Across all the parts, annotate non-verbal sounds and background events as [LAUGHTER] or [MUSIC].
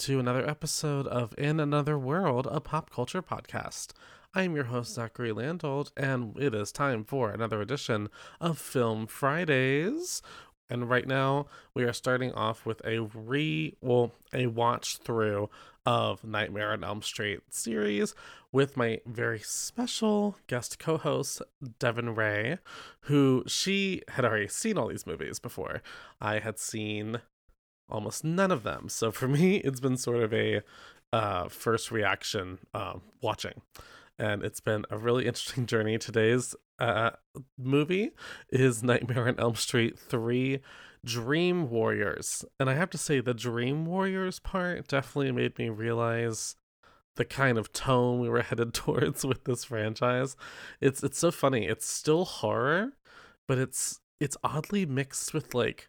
to another episode of In Another World, a pop culture podcast. I am your host, Zachary Landold, and it is time for another edition of Film Fridays. And right now, we are starting off with a re, well, a watch through of Nightmare on Elm Street series with my very special guest co host, Devin Ray, who she had already seen all these movies before. I had seen almost none of them. So for [LAUGHS] me, it's been sort of a uh, first reaction uh, watching. And it's been a really interesting [LAUGHS] journey. Today's uh, movie is Nightmare on Elm Street 3 Dream Warriors. And I have to say, the Dream Warriors part definitely made me realize the kind of tone we were [LAUGHS] headed towards with this franchise. It's it's so funny. It's still horror, but it's it's oddly mixed with like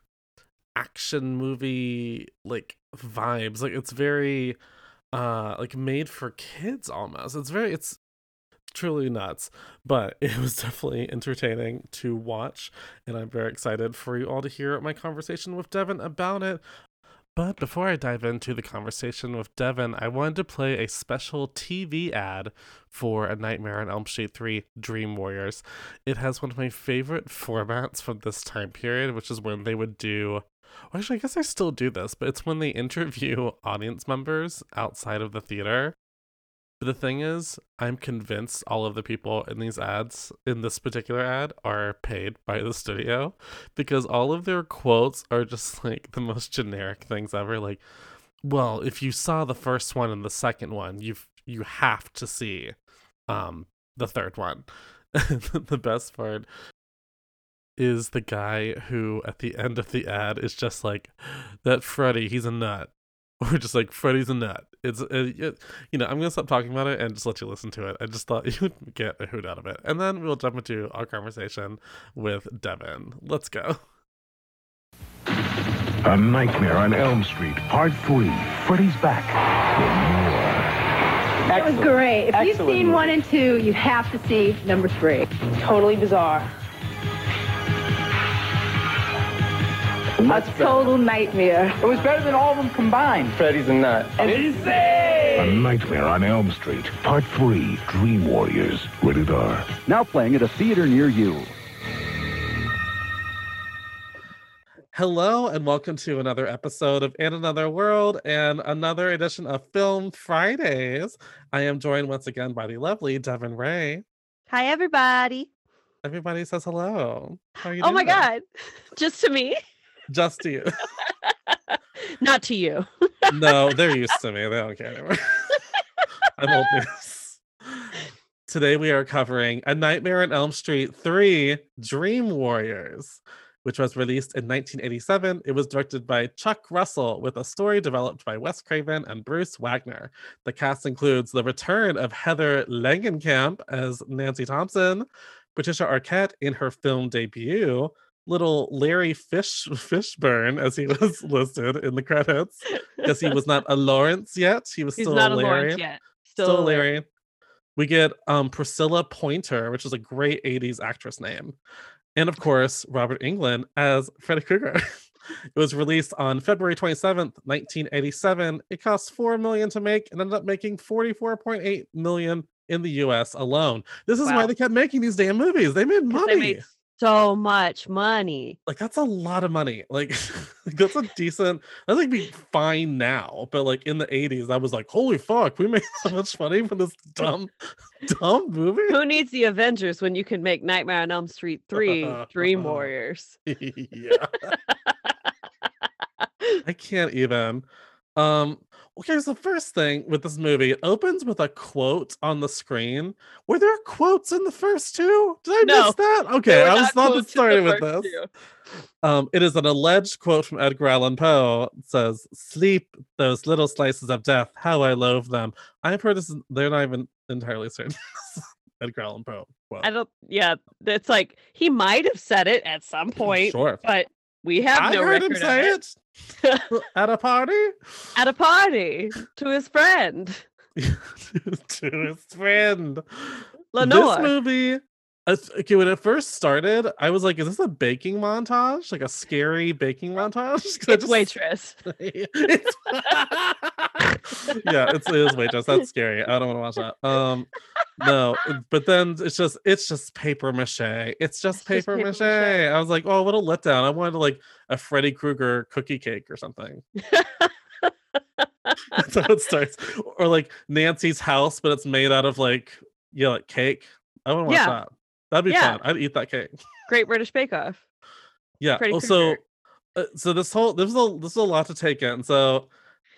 action movie like vibes. Like it's very uh like made for kids almost. It's very it's truly nuts, but [LAUGHS] it was definitely entertaining to watch and I'm very excited for you all to hear my conversation with Devin about it. But before I dive into the conversation with Devin, I wanted to play a special TV ad for A Nightmare on Elm Street 3 Dream Warriors. It has one of my favorite formats from this time period, which is when they would do well, actually, I guess I still do this, but it's when they interview [LAUGHS] audience members outside of the theater. But the thing is, I'm convinced all of the people in these ads, in this particular ad, are paid by the studio because all of their quotes are just [LAUGHS] like the most generic things ever. Like, well, if you saw the first one and the second one, you've you have to see um the third one. [LAUGHS] the best part is the guy who at the end of the ad is just like that Freddy, he's a nut. [LAUGHS] Or just like Freddy's a nut. It's uh, it, you know I'm gonna stop talking about it and just let you listen to it. I just thought [LAUGHS] you would get a hoot out of it, and then we'll jump into our conversation with Devin. Let's go. A Nightmare on Elm Street, Part 3. Freddy's back for more. Was great. If you've seen one and two, you have to see number three. Totally bizarre. Much a better. total nightmare. It was better than all of them combined. Freddy's a nut. And it is a Nightmare on Elm Street, Part 3. Dream Warriors. Rated R. Now playing at a theater near you. Hello and welcome to another episode of In Another World and another edition of Film Fridays. I am joined once again by the lovely Devin Ray. Hi, everybody. Everybody says hello. How are you Oh my doing? God. [LAUGHS] Just to me, Just to you. [LAUGHS] not to you. no, they're used to me. They don't care anymore. [LAUGHS] I'm old news. Today we are covering A Nightmare on Elm Street 3 Dream Warriors, which was released in 1987. It was directed by Chuck Russell with a story developed by Wes Craven and Bruce Wagner. The cast includes the return of Heather Langenkamp as Nancy Thompson, Patricia Arquette in her film debut, little Larry Fish Fishburne as he [LAUGHS] was listed in the credits because he was not a Lawrence yet. He was He's still not a Larry. Lawrence yet. Still, a Larry. We get um Priscilla Pointer, which is a great 80s actress name. And of course, Robert Englund as Freddy Krueger. [LAUGHS] it was released on February 27th, 1987. It cost 4 million to make and ended up making 44.8 million in the US alone. This is why they kept making these damn movies. They made money. They made so much money. like that's a lot of money. Like [LAUGHS] that's a decent. That's like be fine now, but like in the '80s, I was like, holy fuck, we made [LAUGHS] so much money from this dumb, [LAUGHS] dumb movie. Who needs the Avengers when you can make Nightmare on Elm Street 3 Dream Warriors? yeah, I can't even. Um. Okay, so first thing with this movie, it opens with a quote on the screen. Were there quotes in the first two? Did I No. miss that? Okay, I was not thought it quotes in the started with this. Um, it is an alleged quote from Edgar Allan Poe. It says, "Sleep, those little slices of death. How I loathe them." I've heard this. They're not even entirely certain. [LAUGHS] Edgar Allan Poe. Well, I don't, yeah, it's like he might have said it at some [CLEARS THROAT] point, sure. but we have I no heard him say of it at a party at a party to his friend. [LAUGHS] to his friend. This Lenore. movie, I th- okay, when it first started, I was like, "Is this a baking montage? Like a scary baking montage?" [LAUGHS] It's just- waitress. It's- [LAUGHS] yeah, it's, it is waitress. That's scary. I don't want to watch that. Um, no, but then it's just it's just paper mache. It's just It's just paper, paper mache. mache. I was like, oh, what a letdown. I wanted like a Freddy Krueger cookie cake or something. [LAUGHS] That's how it starts. Or like Nancy's house, but it's made out of like yeah, like cake. I would watch Yeah. that. That'd be Yeah. fun. I'd eat that cake. [LAUGHS] Great British Bake Off. Yeah. Freddy Also, uh, so this whole this is a this is a lot to take in. So,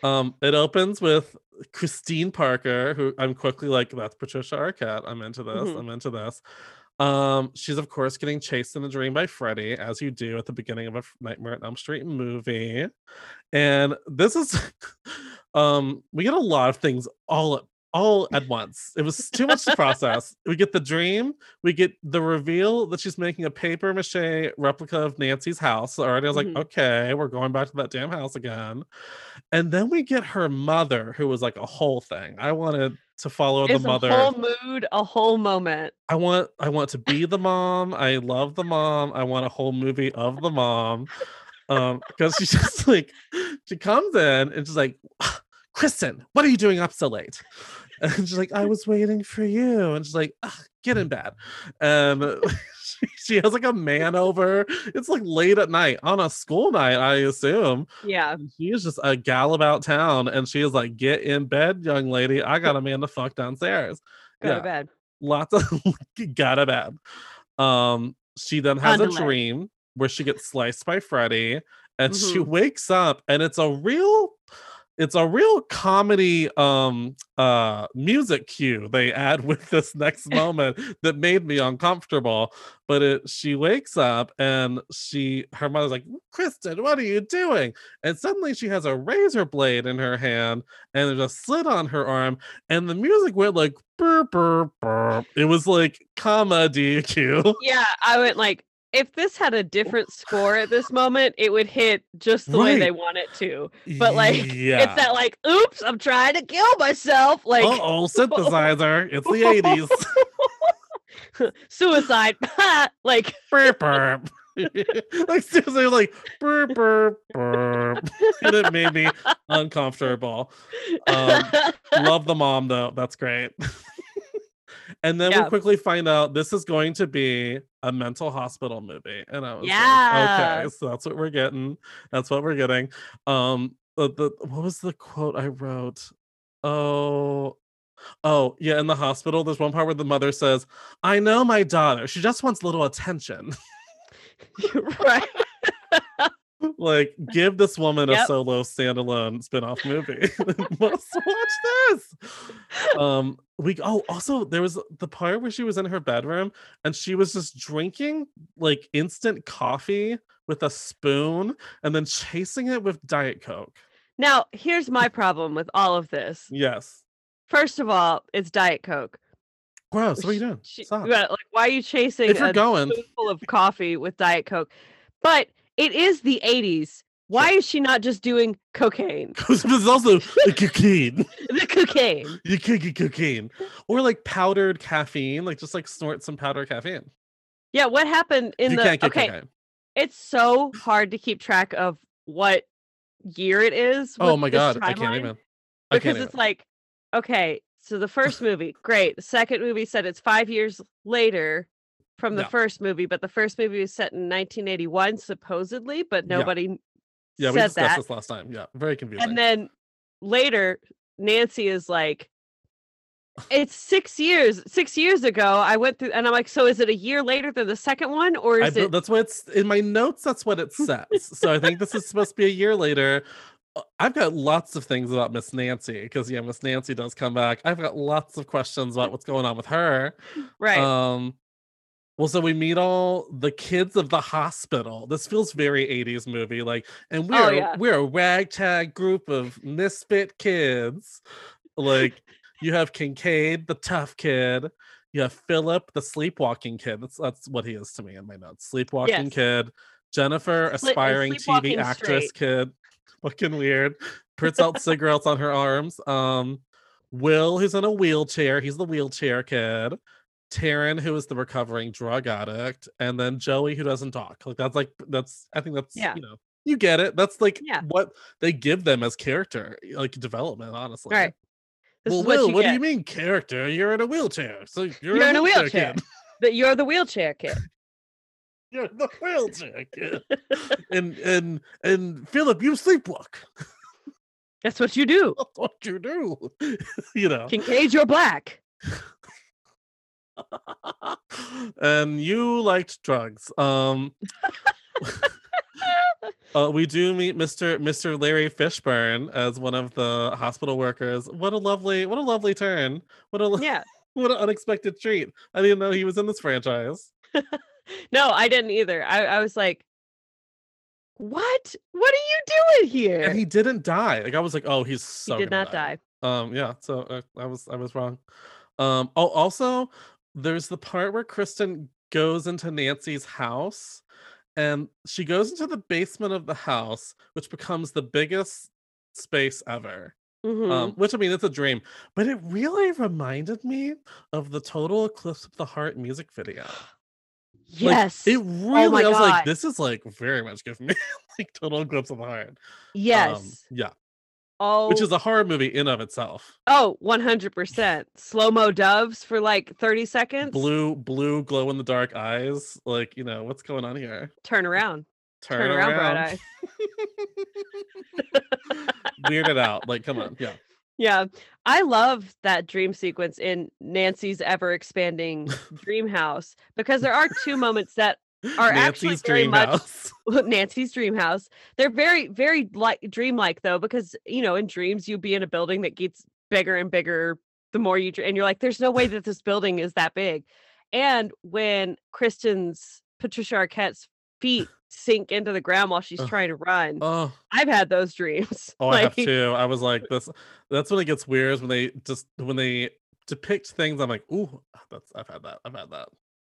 um, it opens with Christine Parker, who I'm quickly like, that's Patricia Arquette. I'm into this. Mhm. I'm into this. Um, she's of course getting chased in a dream by Freddy, as you do at the beginning of a Nightmare at Elm Street movie. And this is, [LAUGHS] um, we get a lot of things all at all at once. It was too much to process. We get the dream, we get the reveal that she's making a paper mache replica of Nancy's house. Already, I was Mhm. like, okay, we're going back to that damn house again. And then we get her mother, who was like a whole thing. I wanted to follow the mother. a whole mood, a whole moment. I want I want to be the mom. I love the mom. I want a whole movie of the mom. Um, because she's [LAUGHS] just like she comes in and she's like, Kristen, what are you doing up so late? And she's like, I was waiting for you. And she's like, get in bed. And [LAUGHS] she, she has like a man over. It's like late at night on a school night, I assume. Yeah. And She is just a gal about town, and she is like, "Get in bed, young lady. I got a man to fuck downstairs." Go Yeah to bed. lots of [LAUGHS] got a bad. Um, she then has a dream where she gets sliced by Freddy, and she Mhm. wakes up, and it's a real, it's a real comedy um uh music cue they add [LAUGHS] with this next [LAUGHS] moment that made me uncomfortable. But it she wakes up and she her mother's like, Kristen, what are you doing? And suddenly she has a razor blade in her hand and there's a slit on her arm, and the music went like burp, burp, burp. It was like comedy [LAUGHS] cue Yeah, I went like, if this had a different score at this moment, it would hit just the way they want it to. But, like, yeah. It's that like, oops, I'm trying to kill myself. Like Uh oh synthesizer. It's the 80s. [LAUGHS] suicide. [LAUGHS] like [LAUGHS] burp, burp. like seriously, like burp, burp, burp. and it made me uncomfortable. Um, love the mom though. That's great. And then we quickly find out this is going to be a mental hospital movie, and I was like, okay, so that's what we're getting. That's what we're getting. Um, the, the what was the quote I wrote? Oh. Oh, yeah, in the hospital, there's one part where the mother says, I know my daughter. She just wants a little attention. [LAUGHS] right. Like give this woman a solo standalone spin-off movie. [LAUGHS] Must watch this. Um we oh also there was the part where she was in her bedroom and she was just drinking like instant coffee with a spoon and then chasing it with diet coke. Now, here's my problem with all of this. yes. First of all, it's Diet Coke. gross. What are you doing? She, like, why are you chasing if you're a going spoonful of coffee with Diet Coke? But it is the 80s. Why is she not just doing cocaine? [LAUGHS] because it's also the cocaine [LAUGHS] The cocaine. [LAUGHS] you could get cocaine or like powdered caffeine like just like snort some powdered caffeine Yeah, what happened in you the can't get okay? cocaine It's so hard to keep track of what year it is. Oh my god, I can't even. I Because can't it's even. like, okay, so the first movie, great. The second movie said it's five years later from the Yeah. first movie, but the first movie was set in 1981, supposedly, but Yeah. nobody yeah, we discussed that. this last time. Yeah, very confusing. And then later, Nancy is like, it's six years. Six years ago, I went through, and I'm like, so is it a year later than the second one, or is bu- it? that's what it's in my notes. That's what it says. so I think this is supposed to be a year later. Uh, I've got lots of things about Miss Nancy because yeah, Miss Nancy does come back. I've got lots of questions about what's going on with her. right? Um, well, so we meet all the kids of the hospital. This feels very 80s movie, like, and we're Oh, yeah. we're a ragtag group of misfit kids. Like, you have Kincaid, the tough kid. You have Philip, the sleepwalking kid. That's that's what he is to me in my notes. Sleepwalking Yes. kid. Jennifer, aspiring TV actress straight. kid. Fucking weird. Puts out cigarettes on her arms. Um, Will, who's in a wheelchair. He's the wheelchair kid. Taryn, who is the recovering drug addict, and then Joey, who doesn't talk. Like that's like that's I think that's Yeah. you know you get it. That's like Yeah. what they give them as character like development. Honestly, Right. This well, is what Will, what do you mean character? You're in a wheelchair, so you're, You're in a wheelchair. That you're the wheelchair kid. [LAUGHS] You're the wheelchair kid. [LAUGHS] and and and Philip, you sleepwalk. That's what you do. [LAUGHS] That's what you do. you know. Kincaid, you're black. [LAUGHS] and you liked drugs. Um [LAUGHS] uh, we do meet Mr. Mr. Larry Fishburne as one of the hospital workers. What a lovely, what a lovely turn. What a Yeah. [LAUGHS] what an unexpected treat. I didn't know he was in this franchise. No, I didn't either. I, I was like, what? What are you doing here? And he didn't die. Like I was like, oh, he's so he did not die. Um, yeah, so uh, I was I was wrong. Um, oh, also, there's the part where Kristen goes into Nancy's house, and she goes into the basement of the house, which becomes the biggest space ever. Mhm. Um, which I mean, it's a dream, but it really reminded me of the Total Eclipse of the Heart music video. Like, yes. it really. my I was like, this is like very much giving me [LAUGHS] like Total Eclipse of the Heart. yes. Um, yeah, oh, which is a horror movie in of itself. oh, 100%. Slow mo doves for like 30 seconds. blue blue glow in the dark eyes like you know what's going on here Turn around. turn, Turn, around, bright around, eyes. [LAUGHS] weirded out like come on yeah Yeah. I love that dream sequence in Nancy's ever expanding [LAUGHS] dream house because there are two moments that are actually very dream much house [LAUGHS] Nancy's dream house. They're very, very like dreamlike though, because you know, in dreams you be in a building that gets bigger and bigger the more you and you're like, there's no way that this building is that big. And when Kristen's Patricia Arquette's feet sink into the ground while she's Ugh. trying to run, oh I've had those dreams. [LAUGHS] oh i have too i was like this that's when it gets weird is when they just when they depict things i'm like ooh that's i've had that i've had that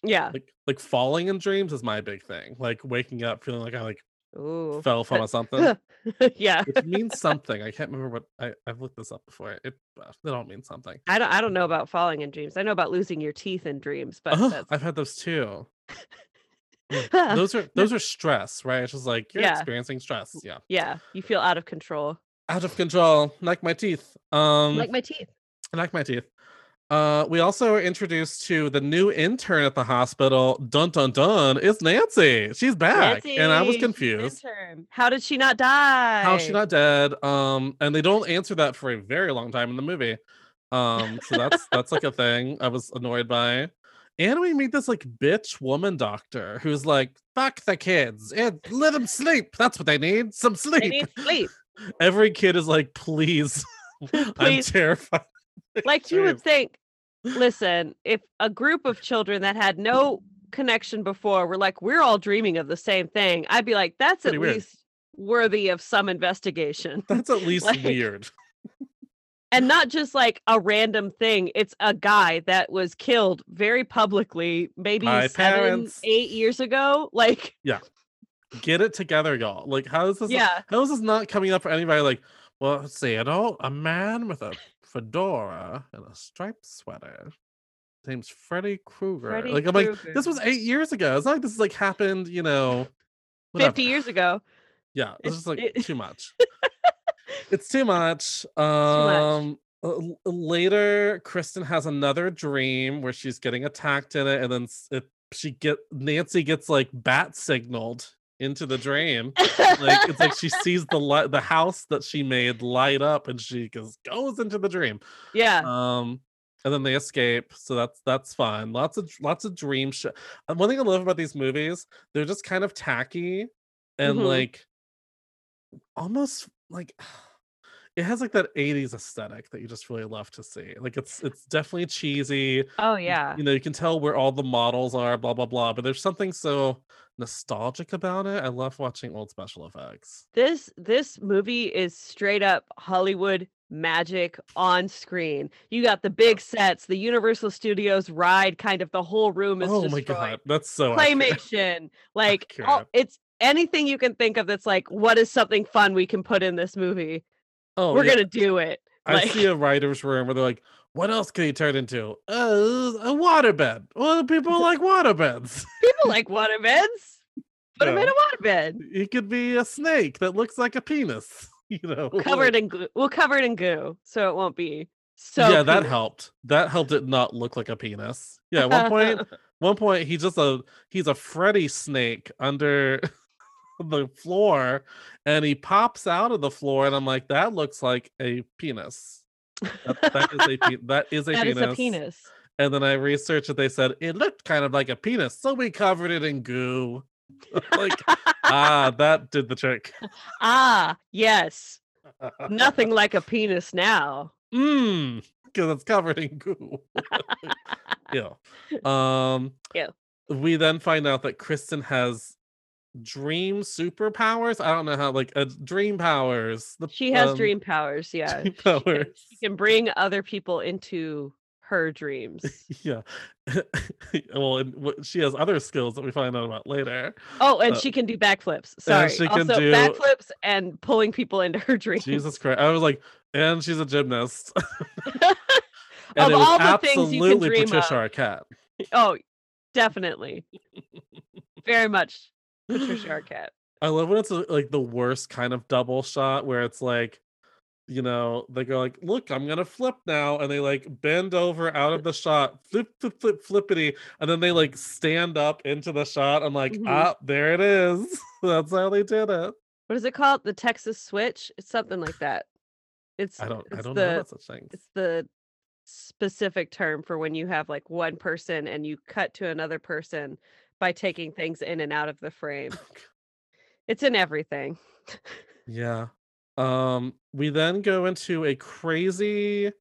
Yeah. like like falling in dreams is my big thing like waking up feeling like i like Ooh. fell from [LAUGHS] something yeah. It means something i can't remember what i i've looked this up before it uh, they don't mean something I don't I don't know about falling in dreams. I know about losing your teeth in dreams, but oh, that's i've had those too [LAUGHS] those are those are stress, right? It's just like you're Yeah. experiencing stress. Yeah. yeah, you feel out of control. Out of control, like my teeth. Um Like my teeth. like my teeth. Uh we also are introduced to the new intern at the hospital. Dun dun dun It's Nancy. She's back. and I was Nancy, confused. intern. How did she not die? How's she not dead? Um, and they don't answer that for a very long time in the movie. Um, so that's that's like a thing I was annoyed by. And we meet this like bitch woman doctor who's like, fuck the kids and let them sleep. That's what they need. Some sleep. They need sleep. [LAUGHS] Every kid is like, please. [LAUGHS] I'm terrified. Like you would think, listen, if a group of children that had no connection before were like, we're all dreaming of the same thing, I'd be like, that's Pretty at weird. least worthy of some investigation. [LAUGHS] That's at least Like, weird. and not just like a random thing. It's a guy that was killed very publicly, maybe By seven, parents. eight years ago. Like, yeah Get it together, y'all. Like, how is this yeah, How is this not coming up for anybody? Like, well, see, you know, a man with a fedora and a striped sweater. His name's Freddy Krueger. Freddy like, I'm like, this was eight years ago. It's not like this is like happened, you know, whatever. 50 years ago. Yeah, it's It's- just like it- too much. [LAUGHS] it's too much. much. Um, l- later, Kristen has another dream where she's getting attacked in it, and then it, she get Nancy gets like bat signaled into the dream like it's like she [LAUGHS] sees the light the house that she made light up and she goes goes into the dream yeah. um and then they escape so that's that's fun lots of lots of dream sh- and one thing i love about these movies they're just kind of tacky and Mhm. like almost like [SIGHS] it has like that 80s aesthetic that you just really love to see like it's it's definitely cheesy Oh, yeah. you know you can tell where all the models are blah blah blah but there's something so nostalgic about it i love watching old special effects This this movie is straight up Hollywood magic on screen. You got the big sets, the Universal Studios ride, kind of the whole room is oh my god that's so accurate. Claymation, [LAUGHS] like all- it's anything you can think of that's like, what is something fun we can put in this movie? oh We're yeah. gonna do it. i like- see a writer's room where they're like What else can he turn into? Uh, a waterbed. Well, people like waterbeds. [LAUGHS] People like waterbeds. Put him in a waterbed. He could be a snake that looks like a penis. [LAUGHS] You know, Covered like- in glue. We'll cover it in goo, so it won't be so. yeah, that helped. That helped it not look like a penis. Yeah, at one point, [LAUGHS] one point he's just a he's a Freddy snake under the floor, and he pops out of the floor, and I'm like, that looks like a penis. That, that is a pe- that is a That is penis. a penis. And then I researched it. They said it looked kind of like a penis, so we covered it in goo. [LAUGHS] like ah, that did the trick. [LAUGHS] ah, yes. Nothing like a penis now. Mmm, because it's covered in goo. [LAUGHS] yeah. Um. Ew. We then find out that Kristen has dream superpowers. I don't know how, like, uh, dream powers. The, She has um, dream powers. [LAUGHS] Yeah. dream She can- powers. She can bring other people into her dreams. [LAUGHS] Yeah. [LAUGHS] well, and she has other skills that we find out about later. Oh, and Uh, she can do backflips. Sorry. she can also, do- backflips and pulling people into her dreams. Jesus Christ! I was like, and she's a gymnast. Of and it was all the things you can dream Patricia of. Arquette. Oh, definitely. Very much Patricia [GASPS] Arquette. I love when it's uh, like the worst kind of double shot where it's like, you know, they go like, "Look, I'm gonna flip now," and they like bend over out of the shot, flip, flip, flip, flippity, and then they like stand up into the shot. I'm like, Mhm. ah, there it is. [LAUGHS] That's how they did it. What is it called? The Texas Switch? It's something like that. It's I don't, I don't the know what such thing. it's the specific term for when you have like one person and you cut to another person by taking things in and out of the frame. It's in everything. Yeah. Um, we then go into a crazy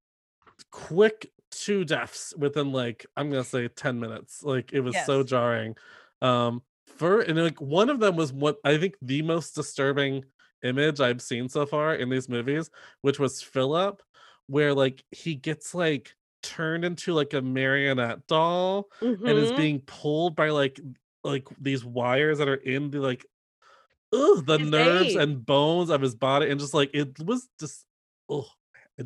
quick two deaths within like I'm gonna say 10 minutes. Like it was so jarring. Um for and like one of them was what I think the most disturbing image I've seen so far in these movies, which was Philip, where like he gets like turned into like a marionette doll and is Mhm. being pulled by like like these wires that are in the like ugh, the His nerves vein. and bones of his body and just like it was just oh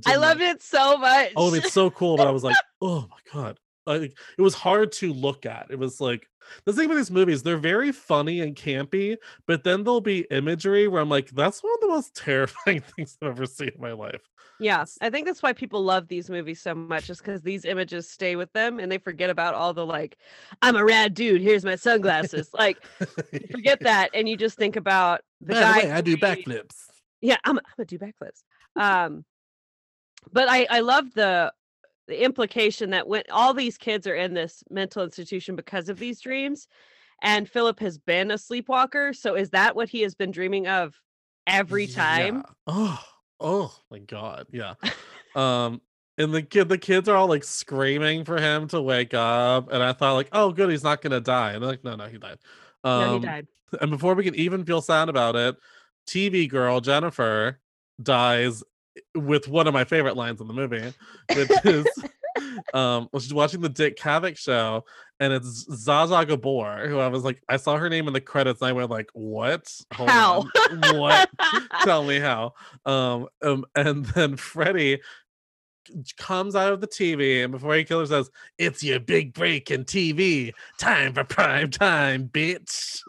I loved it so much. oh it's so cool but i was like [LAUGHS] oh my god like it was hard to look at it was like the thing with these movies they're very funny and campy but then there'll be imagery where i'm like that's one of the most [LAUGHS] terrifying things i've ever seen in my life Yeah, I think that's why people love these movies so much, is because these images stay with them and they forget about all the like, I'm a rad dude. Here's my sunglasses. like, [LAUGHS] forget that, and you just think about the By guy. the way, i do backflips Yeah, I'm, I'm gonna do backflips. Um, but I I love the the implication that when all these kids are in this mental institution because of these dreams, and Philip has been a sleepwalker. So is that what he has been dreaming of every time? Yeah. Oh, oh my god, yeah. [LAUGHS] um, and the kid, the kids are all like screaming for him to wake up, and I thought like, oh, good, he's not gonna die. And they're like, no, no, he died. Um, no, he died. And before we can even feel sad about it, TV girl Jennifer dies with one of my favorite lines in the movie, which [LAUGHS] is. Um, well, she's watching the Dick Cavett show, and it's Zsa Zsa Gabor, who I was like, I saw her name in the credits, and I went like, "What? Hold How? on. what? [LAUGHS] tell me how um, um and then Freddy comes out of the tv and before he kills her says it's your big break in tv time for prime time bitch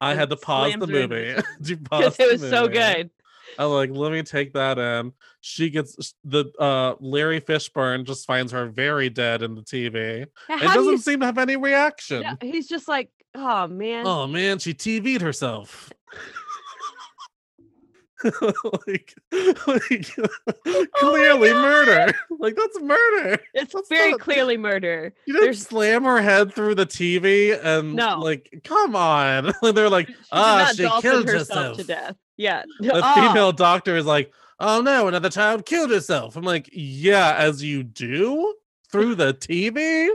i had to pause the slams her in the movie [LAUGHS] to pause it was so good. I like let me take that in she gets the uh larry fishburne just finds her very dead in the tv and how do doesn't you seem to have any reaction Yeah, he's just like, oh man. Oh man, she TV'd herself. [LAUGHS] like, like [LAUGHS] clearly murder. [LAUGHS] Like that's murder. it's that's very not- clearly murder. You didn't There's- slam her head through the TV and No. like, come on. They're like, She ah, she killed herself herself. to death. Yeah. [LAUGHS] The Oh, female doctor is like, oh no, another child killed herself. I'm like, yeah, as you do through the TV.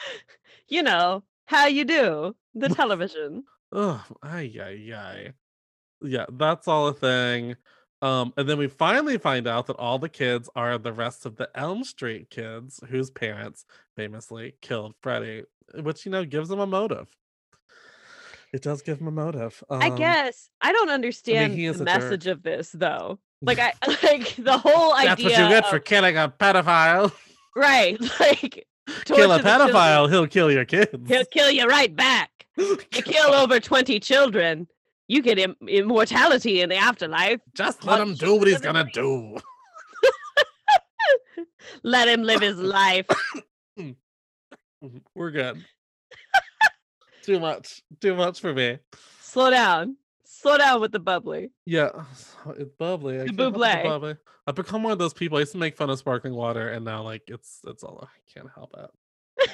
[LAUGHS] you know how you do the [LAUGHS] television. Oh, ay, ay, ay. Yeah, that's all a thing. Um, and then we finally find out that all the kids are the rest of the Elm Street kids whose parents famously killed Freddy, which you know gives them a motive. It does give him a motive. I Um, guess I don't understand he is the message of this though. Like [LAUGHS] I [LAUGHS] like the whole idea. That's what you get for killing a pedophile. [LAUGHS] right. Like Kill a torture the children. pedophile, he'll kill your kids. He'll kill you right back. You kill over 20 children, you get Im- immortality in the afterlife. Just let him do what he's gonna do. Let him live his life. We're good. Too much. Too much for me. Slow down. Slow down with the bubbly. Yeah, it's bubbly. The bubbly. bubbly. I've become one of those people. I used to make fun of sparkling water, and now like it's it's all I can't help it. [LAUGHS]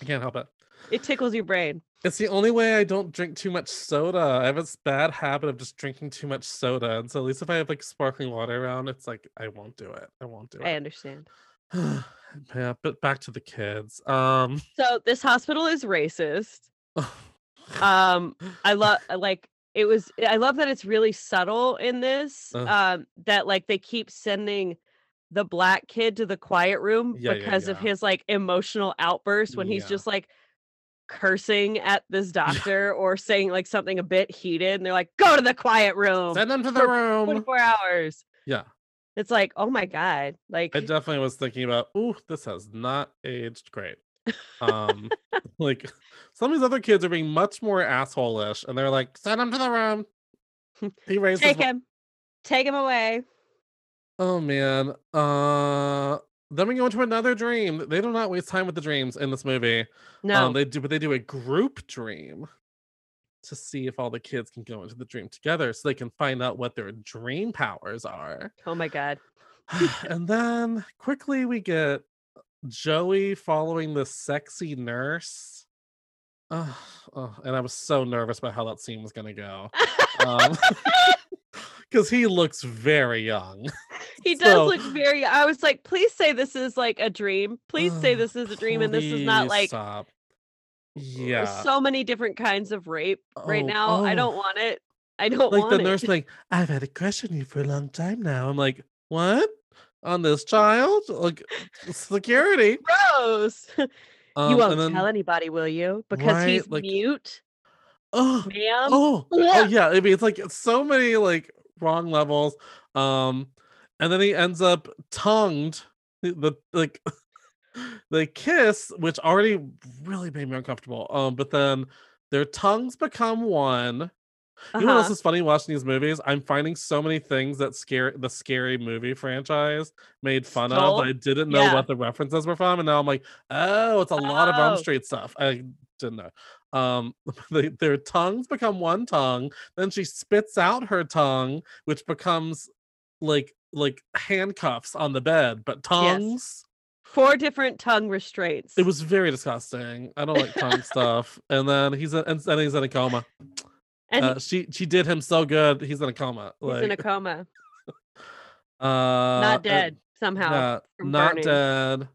I can't help it. It tickles your brain. It's the only way I don't drink too much soda. I have this bad habit of just drinking too much soda, and so at least if I have like sparkling water around, it's like I won't do it. I won't do it. [SIGHS] [SIGHS] I understand. Yeah, but back to the kids. Um, [LAUGHS] So this hospital is racist. Um, I [LAUGHS] love like it was. I love that it's really subtle in this. Uh. Um, that like they keep sending the black kid to the quiet room Yeah, yeah, because of his like emotional outburst when he's just like cursing at this doctor [LAUGHS] or saying like something a bit heated and they're like go to the quiet room send them to the room. 24 hours Yeah, it's like oh my god like I definitely was thinking about. Ooh, this has not aged great. Um, [LAUGHS] [LAUGHS] like some of these other kids are being much more asshole-ish, and they're like, "Send him to the room." He [LAUGHS] raised take him take him away Oh man. Uh then we go into another dream. They do not waste time with the dreams in this movie. no Um they do but they do a group dream to see if all the kids can go into the dream together so they can find out what their dream powers are. oh my god [SIGHS] and then quickly we get Joey following the sexy nurse. Oh, oh, and I was so nervous about how that scene was gonna go. Um [LAUGHS] [LAUGHS] because he looks very young. [LAUGHS] He does So- look very. I was like, please say this is like a dream. Please say this is a dream, and this is not like stop. There's Yeah. so many different kinds of rape right Oh, now. I oh. don't want it. I don't like want the nurse it. like, I've had a crush on you for a long time now. I'm like, what? On this [LAUGHS] child? Like security. Gross. [LAUGHS] Um, you won't then, tell anybody, will you? Because he's like- mute, Oh, ma'am. oh, oh, Yeah. I mean, it's like so many like wrong levels. Um, and then he ends up tongued. The like [LAUGHS] they kiss, which already really made me uncomfortable. Um, but then their tongues become one. You know what else Uh-huh. is funny watching these movies? I'm finding so many things that scare the scary movie franchise made fun of. Stole? But I didn't know Yeah. what the references were from, and now I'm like, oh, it's a lot of Elm Oh. Street stuff. I didn't know. Um, [LAUGHS] they, their tongues become one tongue. Then she spits out her tongue, which becomes like like handcuffs on the bed, but tongues. Four different tongue restraints. It was very disgusting. I don't like tongue [LAUGHS] stuff. And then he's in, and then he's in a coma. and Uh, she she did him so good. He's in a coma. he's in a coma, [LAUGHS] uh, not uh, dead somehow. yeah, not burning. dead.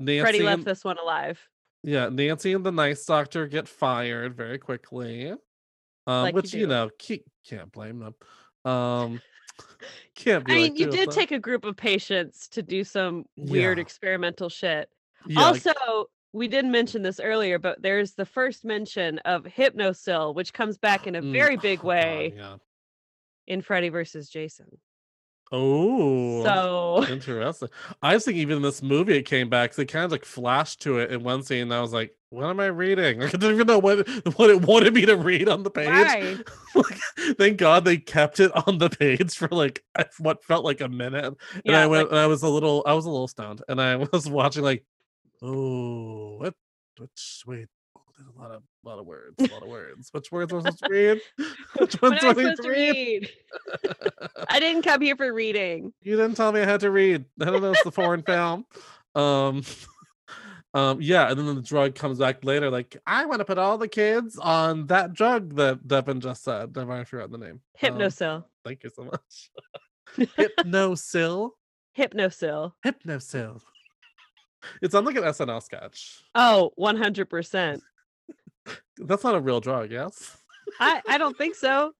Nancy, Freddy left and, this one alive. yeah, Nancy and the nice doctor get fired very quickly. Um, Like which you, do. know, can't, can't blame them. Um, [LAUGHS] can't be. I like mean, you did take a group of patients to do some weird Yeah. experimental shit. Yeah, like- also, we didn't mention this earlier, but there's the first mention of Hypnocil, which comes back in a mm, very big oh, God, way yeah. in Freddy versus Jason. Oh, So interesting. I was thinking even in this movie it came back. They kind of like flashed to it in one scene. And I was like, "What am I reading?" Like, [LAUGHS] I didn't even know what what it wanted me to read on the page. Right. [LAUGHS] like, thank God they kept it on the page for like [LAUGHS] what felt like a minute. And I went, like- and I was a little, I was a little stoned, and I was watching like, oh, what, which wait. oh, There's a lot of lot of words, a lot of words. Which words am I supposed to read? Which ones am I do I need supposed to read? I didn't come here for reading. You didn't tell me I had to read. I don't know it's the foreign film. Um um yeah, and then the drug comes back later, like, I want to put all the kids on that drug that Devin just said. I forgot the name. Um, Hypnocil. thank you so much. [LAUGHS] Hypnocil. Hypnocil. Hypnocil. It's on like an SNL sketch. Oh, 100%. That's not a real drug, yes? I, I don't think so.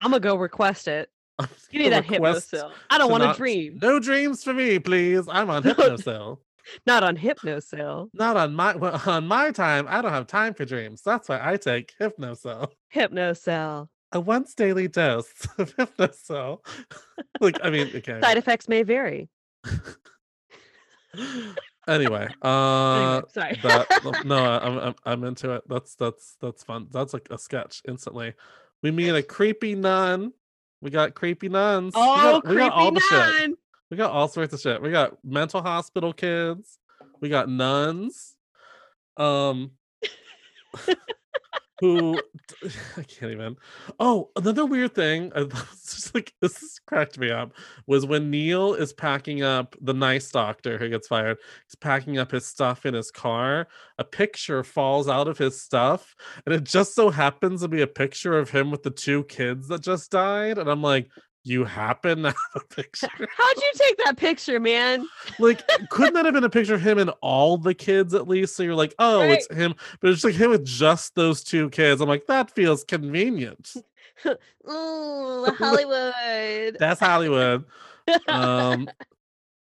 I'm going to go request it. [LAUGHS] Give me that Hypnocil. I don't want to not- dream. No dreams for me, please. I'm on [LAUGHS] No. Hypnocil. Not on Hypnocil. Not on my well, [LAUGHS] on my time. I don't have time for dreams. That's why I take Hypnocil. [LAUGHS] Hypnocil. A once daily dose [LAUGHS] of Hypnocil. like, I mean, okay. Side effects may vary. anyway, uh, Anyway, sorry. that no, I'm, I'm I'm into it. That's that's that's fun. That's like a sketch instantly. We meet a creepy nun. We got creepy nuns. We oh, got- we creepy got all the shit. We got all sorts of shit. We got mental hospital kids. We got nuns. Um who [LAUGHS] I can't even. Oh, another weird thing. I [LAUGHS] just like this is cracked me up was when Neil is packing up the nice doctor who gets fired. He's packing up his stuff in his car. A picture falls out of his stuff, and it just so happens to be a picture of him with the two kids that just died. And I'm like, you happen to have a [LAUGHS] picture. How'd you take that picture, man? like couldn't that have been a picture of him and all the kids at least so you're like oh it's him but it's like him with just those two kids i'm like that feels convenient [LAUGHS] Ooh, [LAUGHS] Hollywood. that's hollywood um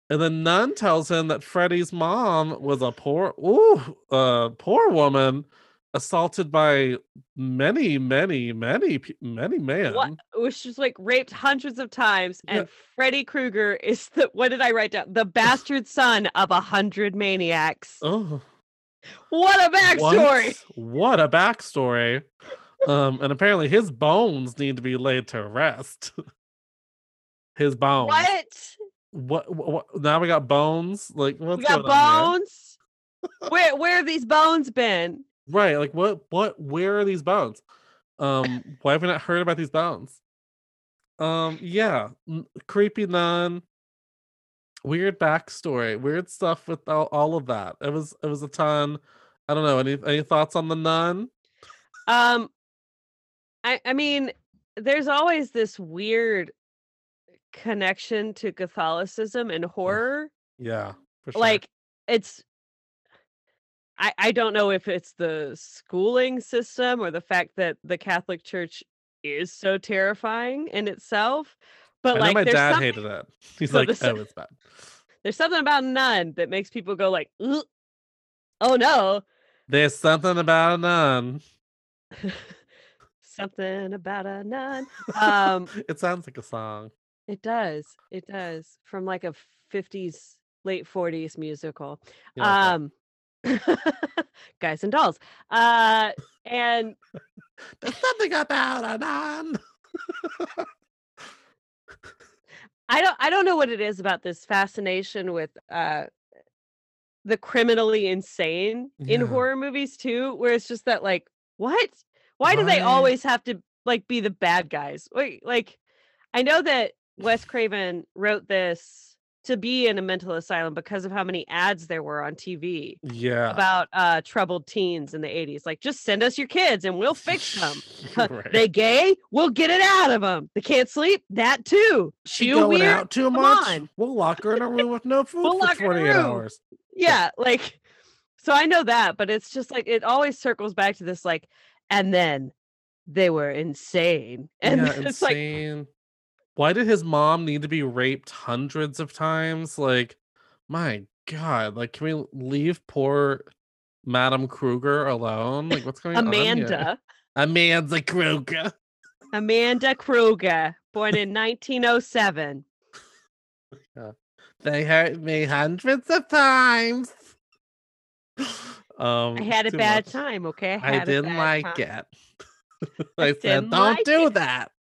and then nun tells him that freddy's mom was a poor ooh uh poor woman assaulted by many many many many men what was just like raped hundreds of times, Yeah. and Freddy Krueger is the what did I write down? The bastard son of a hundred maniacs. oh What a backstory! What? What a backstory. Um, and apparently his bones need to be laid to rest. [LAUGHS] his bones. What? What, what, what- Now we got bones. Like what's we got going on here? bones. where where have these bones been? Right. Like what? What? Where are these bones? Um, [LAUGHS] why have we not heard about these bones? Um, yeah, creepy nun. Weird backstory. Weird stuff with all, all of that. It was it was a ton. I don't know. Any any thoughts on the nun? Um, I I mean, there's always this weird connection to Catholicism and horror. Yeah, for sure. Like it's I I don't know if it's the schooling system or the fact that the Catholic Church is so terrifying in itself. But I like my dad some- hated it. [LAUGHS] He's So like, oh, it's bad. there's something about nun that makes people go like, "Ugh. oh no. There's something about a nun. [LAUGHS] something about a nun. Um [LAUGHS] it sounds like a song. It does. It does. From like a 50s, late 40s musical. Yeah, um [LAUGHS] Guys and Dolls. Uh and [LAUGHS] There's something about a nun. I don't I don't know what it is about this fascination with uh the criminally insane in horror movies too, where it's just that like, what? Why do they always have to like be the bad guys? Wait, like I know that Wes Craven wrote this to be in a mental asylum because of how many ads there were on TV Yeah. about uh troubled teens in the 80s. Like just send us your kids and we'll fix them. [LAUGHS] [LAUGHS] Right. They gay? We'll get it out of them. They can't sleep? That too. she She going weird? out too Come much. on. We'll lock her in a room with no [LAUGHS] food We'll for lock her in a 28 hours. Yeah, like so I know that, but it's just like it always circles back to this like and then they were insane. And yeah, it's like insane. Why did his mom need to be raped hundreds of times? Like, my God! Like, can we leave poor Madame Krueger alone? Like, what's going on? here? Amanda, [LAUGHS] Amanda Krueger. Amanda Krueger, born in 1907. Yeah. They hurt me hundreds of times. [GASPS] Um, I had a bad much. time, okay? I a didn't like time. it. [LAUGHS] I said, "Don't like do it." that."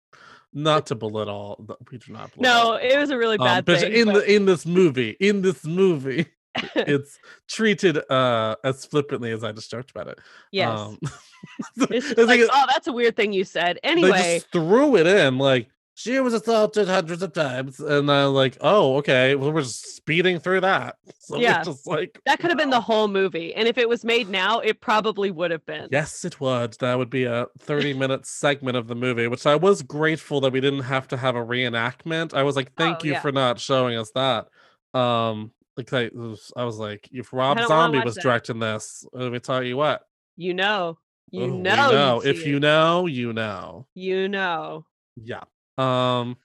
Not to belittle. We do not. No, it was a really Um, bad but thing. in but- the in this movie, in this movie, [LAUGHS] it's treated uh as flippantly as I just joked about it. yes. Um, [LAUGHS] it's like, oh, that's a weird thing you said. they Anyway, just threw it in like she was assaulted hundreds of times, and I'm like, oh, okay. Well, we're just speeding through that. [LAUGHS] So Yeah. just like that could have been the whole movie. And if it was made now, it probably would have been. Yes, it would. That would be a 30 [LAUGHS] minute segment of the movie, which I was grateful that we didn't have to have a reenactment. I was like, thank Oh, you yeah. for not showing us that. Um, like I was, I was like, if Rob Zombie was that. directing this, let me tell you what. You know. You oh, we know. know. you'd If you know, you know. You know. Yeah. Um.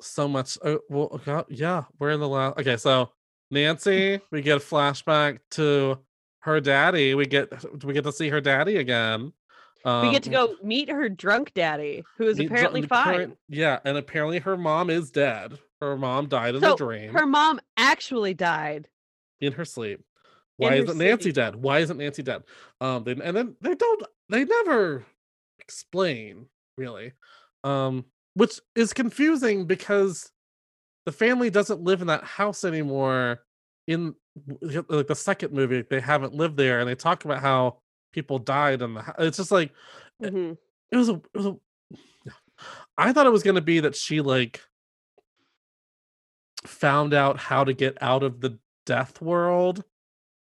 So much. Uh, well, okay, yeah. We're in the last. Okay, so Nancy, we get a flashback to her daddy. We get we get to see her daddy again. Um, we get to go meet her drunk daddy, who is meet dr- apparently fine. current- yeah, and apparently her mom is dead. Her mom died in So a dream her mom actually died. in her sleep. Why isn't Nancy sleep. dead? Why isn't Nancy dead? Um, they, and then they don't. They never explain really, um, which is confusing because the family doesn't live in that house anymore. In like the second movie, they haven't lived there, and they talk about how people died in the. hou- It's just like Mhm. it was a. It was a I thought it was going to be that she like found out how to get out of the death world,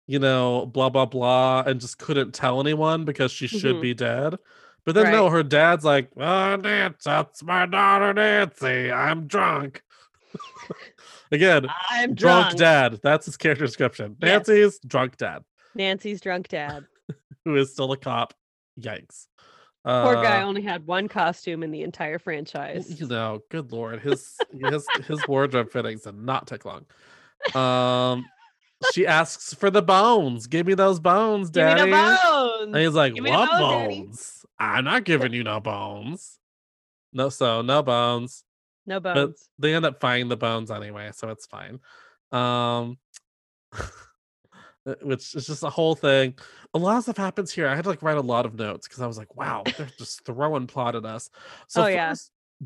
you know, blah blah blah, and just couldn't tell anyone because she should Mhm. be dead. But then no, her dad's like, "Oh, Nancy, that's my daughter Nancy. I'm drunk." [LAUGHS] Again, I'm drunk. drunk. dad. That's his character description. Yes. Nancy's drunk dad, Nancy's drunk dad. [LAUGHS] who is still a cop. Yikes. Poor guy Uh, only had one costume in the entire franchise. you know, good lord, his his his wardrobe fittings did not take long. Um, she asks for the bones. Give me those bones, daddy. Give me the And he's like, Give me the "What bones, bones? I'm not giving you no bones." No, so no bones. No But bones. they end up finding the bones anyway, so it's fine. Um, [LAUGHS] uh, which is just a whole thing. A lot of stuff happens here. I had to like write a lot of notes because I was like, "Wow, [LAUGHS] they're just throwing plot at us." So Oh, yeah.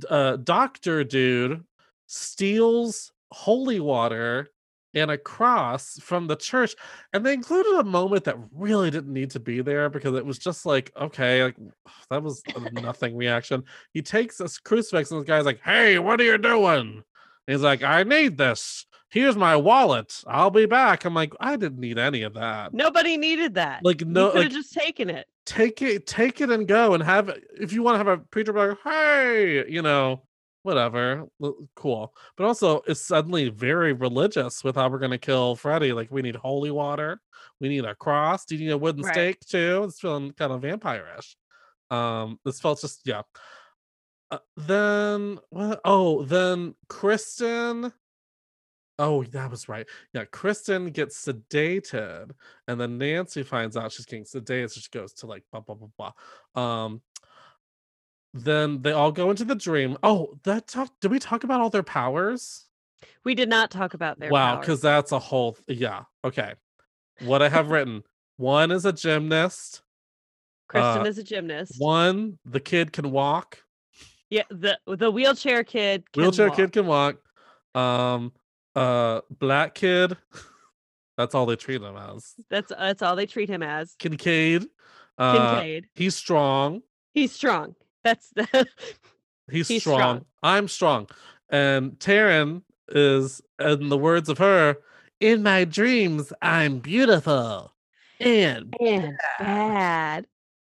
uh, Doctor Dude steals holy water and a cross from the church, and they included a moment that really didn't need to be there because it was just like, okay, like [SIGHS] that was a nothing reaction. He takes this crucifix, and the guy's like, "Hey, what are you doing?" He's like, "I need this." Here's my wallet. I'll be back. I'm like, I didn't need any of that. Nobody needed that. Like, no- you could have like- just taken it. take it take it and go and have it- if you want to have a preacher be like hey you know whatever cool. But also it's suddenly very religious with how we're going to kill freddy like we need holy water we need a cross do you need a wooden Right. stake too? It's feeling kind of vampire-ish. Um this felt just yeah. Uh, then what oh then kristen oh that was right. Yeah kristen gets sedated and then Nancy finds out she's getting sedated, so she goes to like blah blah blah blah. Um, then they all go into the dream. Oh, that talk. Did we talk about all their powers? We did not talk about their wow, because that's a whole. Th- yeah. Okay. What I have written: one is a gymnast. Kristen uh, is a gymnast. One, the kid can walk. Yeah, the the wheelchair kid. Can Wheelchair walk. kid can walk. Um, uh, black kid. [LAUGHS] that's all they treat him as. That's that's all they treat him as. Kincaid. Uh, Kincaid. He's strong. He's strong. That's the [LAUGHS] He's, He's strong. strong. I'm strong. And Taryn is, in the words of her, in my dreams, I'm beautiful. And and bad.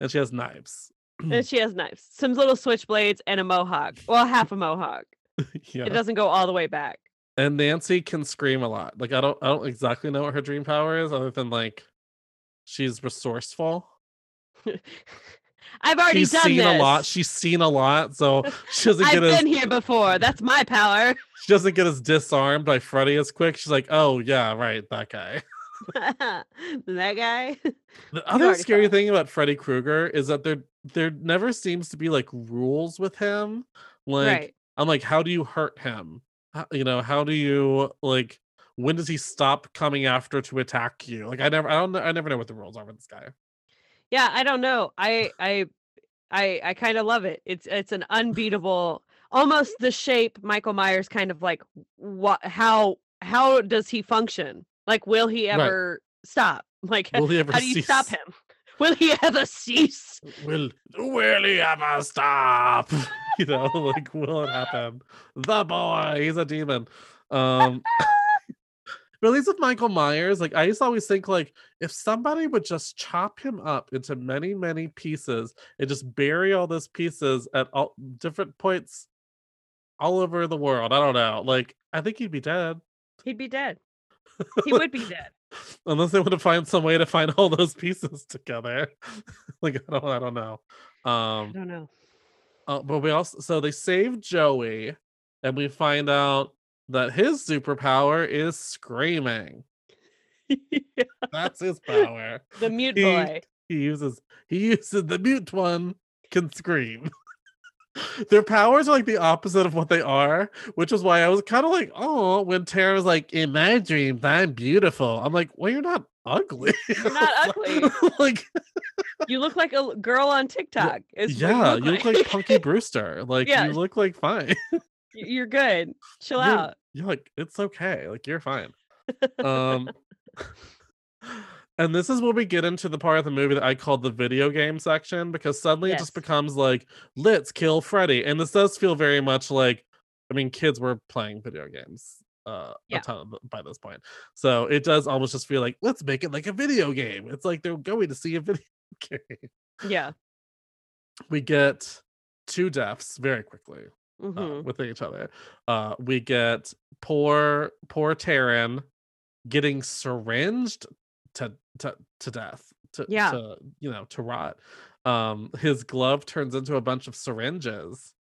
and she has knives. And she has knives, some little switchblades, and a mohawk. Well, half a mohawk. [LAUGHS] yeah. It doesn't go all the way back. And Nancy can scream a lot. Like I don't I don't exactly know what her dream power is, other than like she's resourceful. [LAUGHS] I've already done it. she's done seen this. a lot. She's seen a lot, so [LAUGHS] she doesn't get. I've as been here before. That's my power. [LAUGHS] she doesn't get as disarmed by Freddy as quick. She's like, oh yeah, right, that guy. [LAUGHS] that guy. The other scary thing about Freddy Krueger is that there there never seems to be like rules with him. Like right. I'm like, how do you hurt him? How, you know, how do you like? When does he stop coming after to attack you? Like I never, I don't, I never know what the rules are with this guy. Yeah, I don't know. I I I I kind of love it. It's it's an unbeatable almost the shape Michael Myers kind of like what how how does he function? Like will he Right. ever stop? [LAUGHS] Like Will he ever how do you stop him? [LAUGHS] Will he ever cease? Will will he ever stop? [LAUGHS] you know, like will it happen? The boy, he's a demon. Um but at least with Michael Myers, like I used to always think like if somebody would just chop him up into many, many pieces and just bury all those pieces at all different points all over the world. I don't know. Like I think he'd be dead. He'd be dead. He would be dead. [LAUGHS] Unless they would have find some way to find all those pieces together. [LAUGHS] like I don't I don't know. Um I don't know. Uh, but we also so they save Joey, and we find out that his superpower is screaming. [LAUGHS] That's his power. the mute He- boy. He uses he uses the mute one can scream. [LAUGHS] Their powers are like the opposite of what they are, which is why I was kind of like, oh, when Tara was like, in my dreams, I'm beautiful. I'm like, well, you're not ugly. You're [LAUGHS] not ugly. like, You look like a girl on TikTok. yeah, you look like Punky Brewster. Like, Yeah. you look like fine. You're good. Chill You're- out. You're like, it's okay. Like, you're fine. Um, [LAUGHS] [LAUGHS] and this is where we get into the part of the movie that I called the video game section because suddenly it just becomes like, let's kill Freddy. And this does feel very much like, I mean, kids were playing video games uh Yeah. a ton by this point. So it does almost just feel like, let's make it like a video game. It's like they're going to see a [LAUGHS] video game. Yeah. We get two deaths very quickly uh, hmm with each other. Uh, we get poor poor Taryn getting syringed to to to death. To, Yeah. to you know to rot. Um, his glove turns into a bunch of syringes.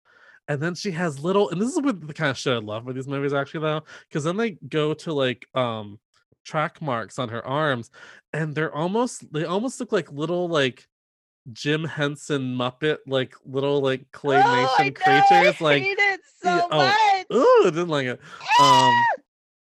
And then she has little, and this is what the kind of shit I love with these movies, actually, though, because then they go to like um track marks on her arms, and they're almost they almost look like little like Jim Henson Muppet, like little like claymation oh, I know, creatures. I like hate it so oh. Ooh, didn't like it. Um,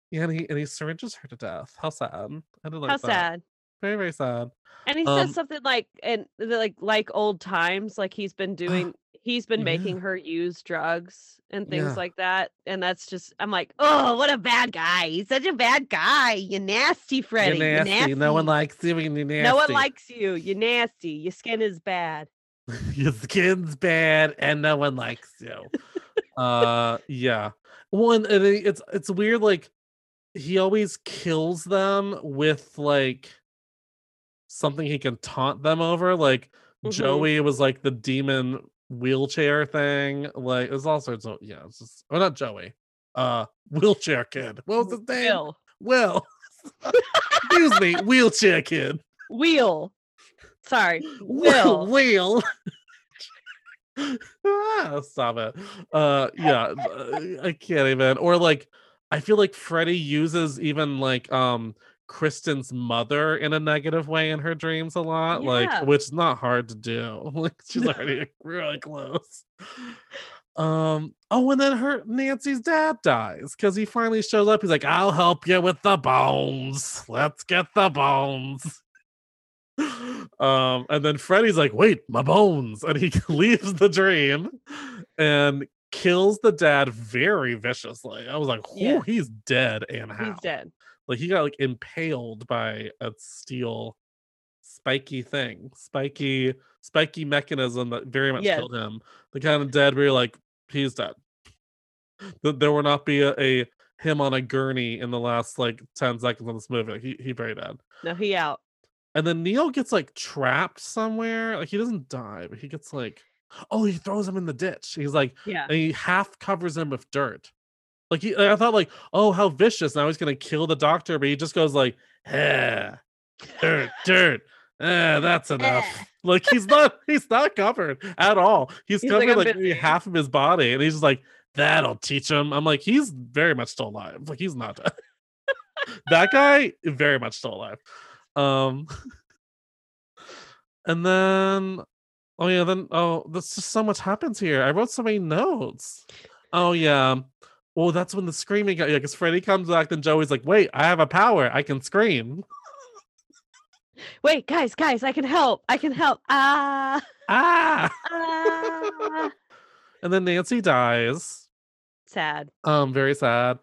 yeah, and he and he syringes her to death. How sad. I didn't like How that. sad. Very very sad. And he Um, says something like, and like like old times, like he's been doing, he's been yeah. making her use drugs and things Yeah. like that. And that's just, I'm like, oh, what a bad guy. He's such a bad guy. You nasty Freddy. You're You nasty. No one likes you. You're nasty. No one likes you. You nasty. Your skin is bad. [LAUGHS] your skin's bad and no one likes you. uh yeah. One it's it's weird like he always kills them with like something he can taunt them over. Like Mhm. Joey was like the demon wheelchair thing. Like there's all sorts of yeah, it's just or not Joey. Uh [LAUGHS] wheelchair kid. What was his name? Will. Will. [LAUGHS] Excuse me, [LAUGHS] wheelchair kid. Wheel. Sorry. Will. Will. ah, stop it. Uh yeah, I can't even. Or like I feel like Freddy uses even like um Kristen's mother in a negative way in her dreams a lot, Yeah. like which is not hard to do. [LAUGHS] Like she's already [LAUGHS] really close. Um oh and then her Nancy's dad dies because he finally shows up. He's like, I'll help you with the bones. Let's get the bones. [LAUGHS] Um, and then Freddy's like, wait, my bones. And he leaves the dream and kills the dad very viciously. I was like, oh, Yeah. he's dead and how? He's dead. Like he got like impaled by a steel spiky thing, spiky, spiky mechanism that very much Yes. killed him. The kind of dead where you're like, he's dead. That there will not be a, a him on a gurney in the last like 10 seconds of this movie. Like, he he very dead. No, he out. And then Neil gets like trapped somewhere. Like he doesn't die, but he gets like, oh, he throws him in the ditch. He's like, Yeah. and he half covers him with dirt. Like he, I thought, like, oh, how vicious! Now he's gonna kill the doctor, but he just goes like, eh, dirt, [LAUGHS] dirt. Eh, that's enough. Like he's not, he's not covered at all. He's, He's covered "I'm like, maybe half of his body, and he's just like, that'll teach him. I'm like, he's very much still alive. Like he's not dead. [LAUGHS] that guy very much still alive. Um, and then, oh yeah, then oh, there's just so much happens here. I wrote so many notes. Oh yeah. Well, that's when the screaming got yeah, because Freddy comes back, then Joey's like, wait, I have a power, I can scream. [LAUGHS] Wait, guys, guys, I can help. I can help. Ah. Ah! ah. [LAUGHS] And then Nancy dies. Sad. Um, very sad.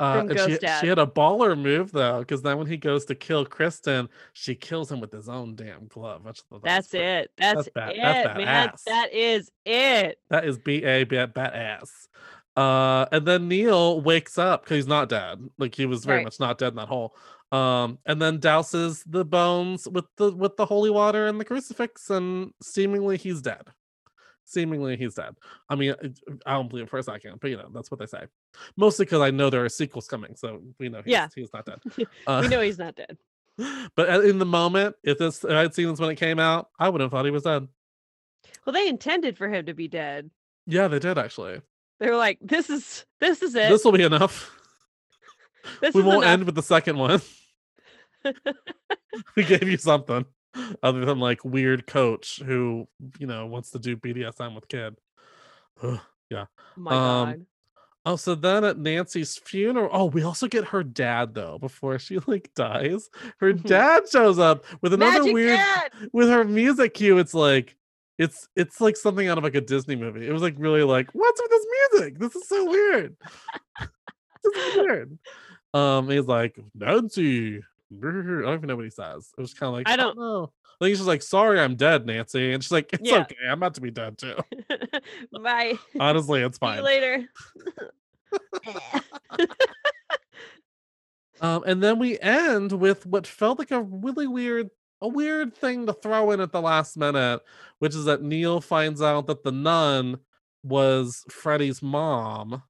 Uh, and she, Dad. she had a baller move though, because then when he goes to kill Kristen, she kills him with his own damn glove. That's, That's it. That's, bad- it, that's man. That is it. That is B A bat ass. Uh, and then Neil wakes up because he's not dead. Like he was very Right. much not dead in that hole. Um, and then douses the bones with the with the holy water and the crucifix, and seemingly he's dead. Seemingly he's dead. I mean, I don't believe it for a second, but you know that's what they say. Mostly because I know there are sequels coming, so we know he's, Yeah. he's not dead. [LAUGHS] we Uh, know he's not dead. [LAUGHS] but in the moment, if this if I'd seen this when it came out, I would have thought he was dead. Well, they intended for him to be dead. Yeah, they did actually. They were like, "This is this is it. This will be enough. [LAUGHS] This we won't enough." end with the second one. [LAUGHS] we gave you something other than like weird coach who you know wants to do BDSM with kid. Ugh, yeah. Oh my Um, god. Oh, so then at Nancy's funeral, oh, we also get her dad though before she like dies. Her Mhm. dad shows up with another Magic weird Dad! with her music cue. It's like it's it's like something out of like a Disney movie. It was like really like, what's with this music? This is so weird. this is weird. Um, he's like, Nancy. I don't even know what he says. It was kind of like I "Oh, don't- know. I think he's like, sorry, I'm dead, Nancy. And she's like, it's Yeah. okay. I'm about to be dead too. [LAUGHS] Bye. Honestly, it's See you fine. later. [LAUGHS] Um, and then we end with what felt like a really weird, a weird thing to throw in at the last minute, which is that Neil finds out that the nun was Freddy's mom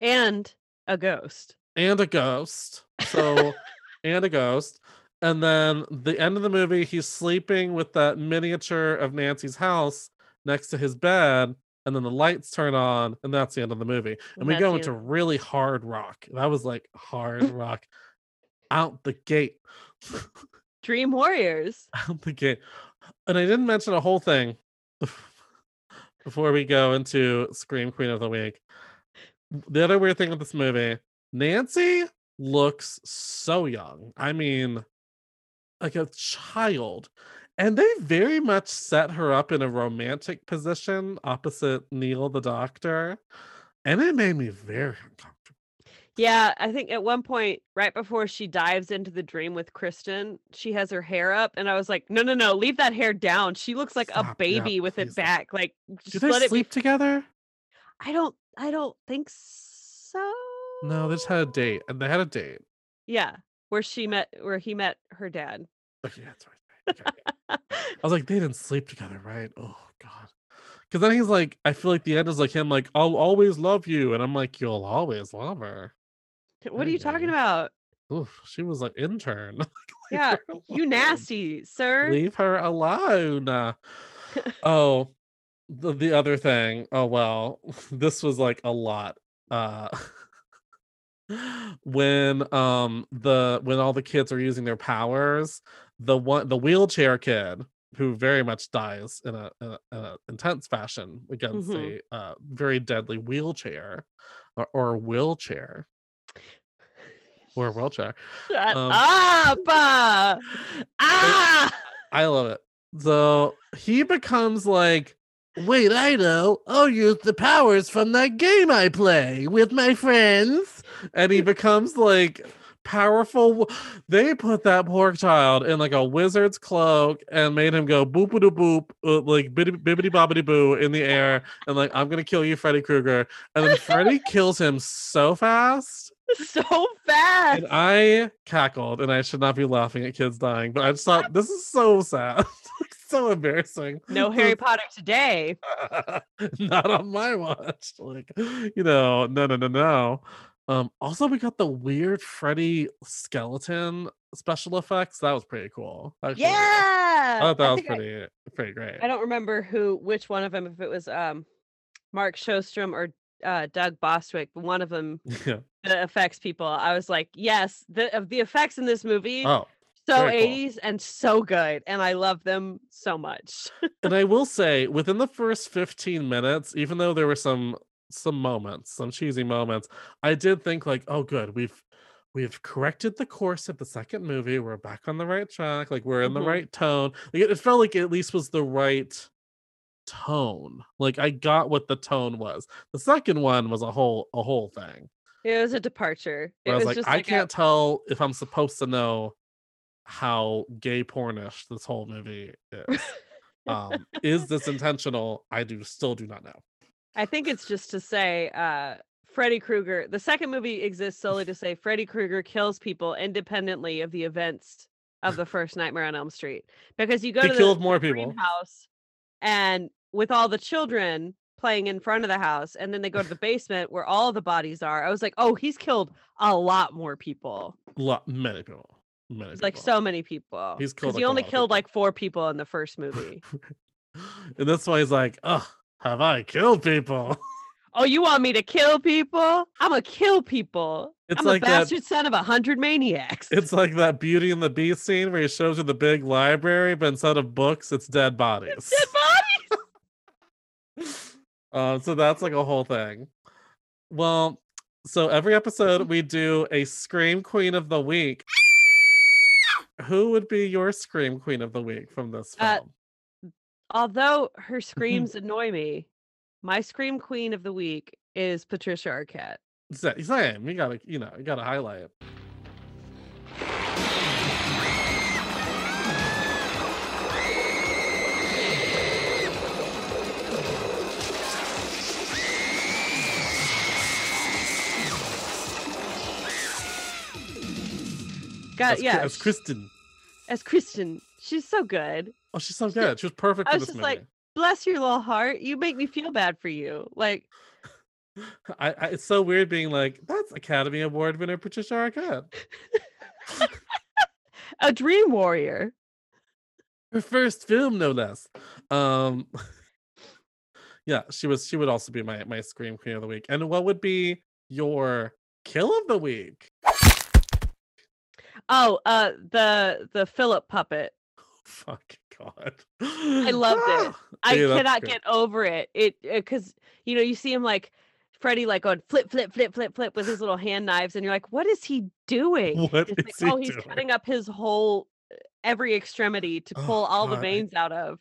and a ghost. and a ghost. So, [LAUGHS] and a ghost. And then the end of the movie, he's sleeping with that miniature of Nancy's house next to his bed. And then the lights turn on, and that's the end of the movie. And we go the into really hard rock. That was like hard [LAUGHS] rock out the gate. [LAUGHS] Dream Warriors. [LAUGHS] Oh the gate. And I didn't mention a whole thing [LAUGHS] before we go into Scream Queen of the Week. The other weird thing with this movie, Nancy looks so young. I mean, like a child. And they very much set her up in a romantic position opposite Neil the doctor. And it made me very uncomfortable. Yeah, I think at one point, right before she dives into the dream with Kristen, she has her hair up, and I was like, "No, no, no, leave that hair down." She looks like Stop, a baby with it back. Like, Do just they let it be. sleep together? I don't, I don't think so. No, they just had a date. And they had a date. Yeah, where she met, where he met her dad. Oh, okay, that's right. Okay. I was like, they didn't sleep together, right? Oh god. Because then he's like, I feel like the end is like him, like, I'll always love you, and I'm like, you'll always love her. What are you talking about? Oof, she was an intern. [LAUGHS] Yeah, you nasty, sir. Leave her alone. Uh, [LAUGHS] oh, the the other thing. Oh well, [LAUGHS] this was like a lot. Uh when um the when all the kids are using their powers, the one the wheelchair kid who very much dies in a, in a, in a intense fashion against Mhm. a uh, very deadly wheelchair or, or wheelchair or wheelchair. Shut um, up! [LAUGHS] uh, ah! I love it. So he becomes like, wait, I know. I'll use the powers from that game I play with my friends. And he becomes like powerful. They put that poor child in like a wizard's cloak and made him go boop boop boop, uh, like bibbidi bobbidi boo in the air. And like, I'm going to kill you, Freddy Krueger. And then Freddy [LAUGHS] kills him so fast. [LAUGHS] so fast. And I cackled, and I should not be laughing at kids dying, but I just thought this is so sad, [LAUGHS] so embarrassing. No Harry Potter today. [LAUGHS] not on my watch. Like, you know, no, no, no, no. Um, also, we got the weird Freddy skeleton special effects. That was pretty cool. Actually. Yeah. I thought that was think I- pretty, pretty great. I don't remember who, which one of them, if it was um, Mark Shostrom or uh, Doug Beswick, but one of them, [LAUGHS] yeah. the effects people. I was like, yes, the of the effects in this movie, Oh, so very cool. 80s and so good, and I love them so much. [LAUGHS] and I will say, within the first 15 minutes, even though there were some some moments, some cheesy moments, I did think like, oh, good, we've we've corrected the course of the second movie. We're back on the right track. Like we're in the Mhm. right tone. Like it, it felt like it at least was the right tone. Like I got what the tone was. The second one was a whole a whole thing. It was a departure. It Where I was was like, just I like can't tell if I'm supposed to know how gay pornish this whole movie is. [LAUGHS] um, is this intentional? I do still do not know. I think it's just to say uh Freddy Krueger. The second movie exists solely to say Freddy Krueger kills people independently of the events of the [LAUGHS] first Nightmare on Elm Street. Because you go He to killed the more people. house and with all the children playing in front of the house and then they go to the [LAUGHS] basement where all the bodies are. I was like, "Oh, he's killed a lot more people." a Lot many people. Many It's like so many people. He's killed, he like, a only killed like 4 people in the first movie. [LAUGHS] and that's why he's like, oh, have I killed people? [LAUGHS] oh, you want me to kill people? I'm gonna kill people. It's I'm like a that- bastard son of a hundred maniacs. It's like that Beauty and the Beast scene where he shows you the big library, but instead of books, it's dead bodies. Dead bodies. Um, so that's like a whole thing. Well, so every episode we do a Scream Queen of the Week. Who would be your Scream Queen of the Week from this Uh, film? Although her [LAUGHS] screams annoy me, my scream queen of the week is Patricia Arquette. Sa- Same. You gotta, you know, you gotta highlight it. God, As, yeah, as Kristen. as Kristen, she's so good. Oh, she's so good. She was perfect I for was just movie. like, bless your little heart. You make me feel bad for you. Like, [LAUGHS] I, I, it's so weird being like, that's Academy Award winner Patricia Arquette. [LAUGHS] a dream warrior. Her first film, no less. Um, [LAUGHS] yeah, she was. She would also be my my Scream Queen of the Week. And what would be your kill of the week? Oh, uh, the the Philip puppet. [LAUGHS] Fuck God. I loved it. [GASPS] I that's cannot good. get over it. It because you know you see him like Freddy like going flip flip flip flip flip with his little hand knives, and you're like, what is he doing? What is like, he oh, he's doing? cutting up his whole uh, every extremity to Oh, pull all the God, I- veins out of.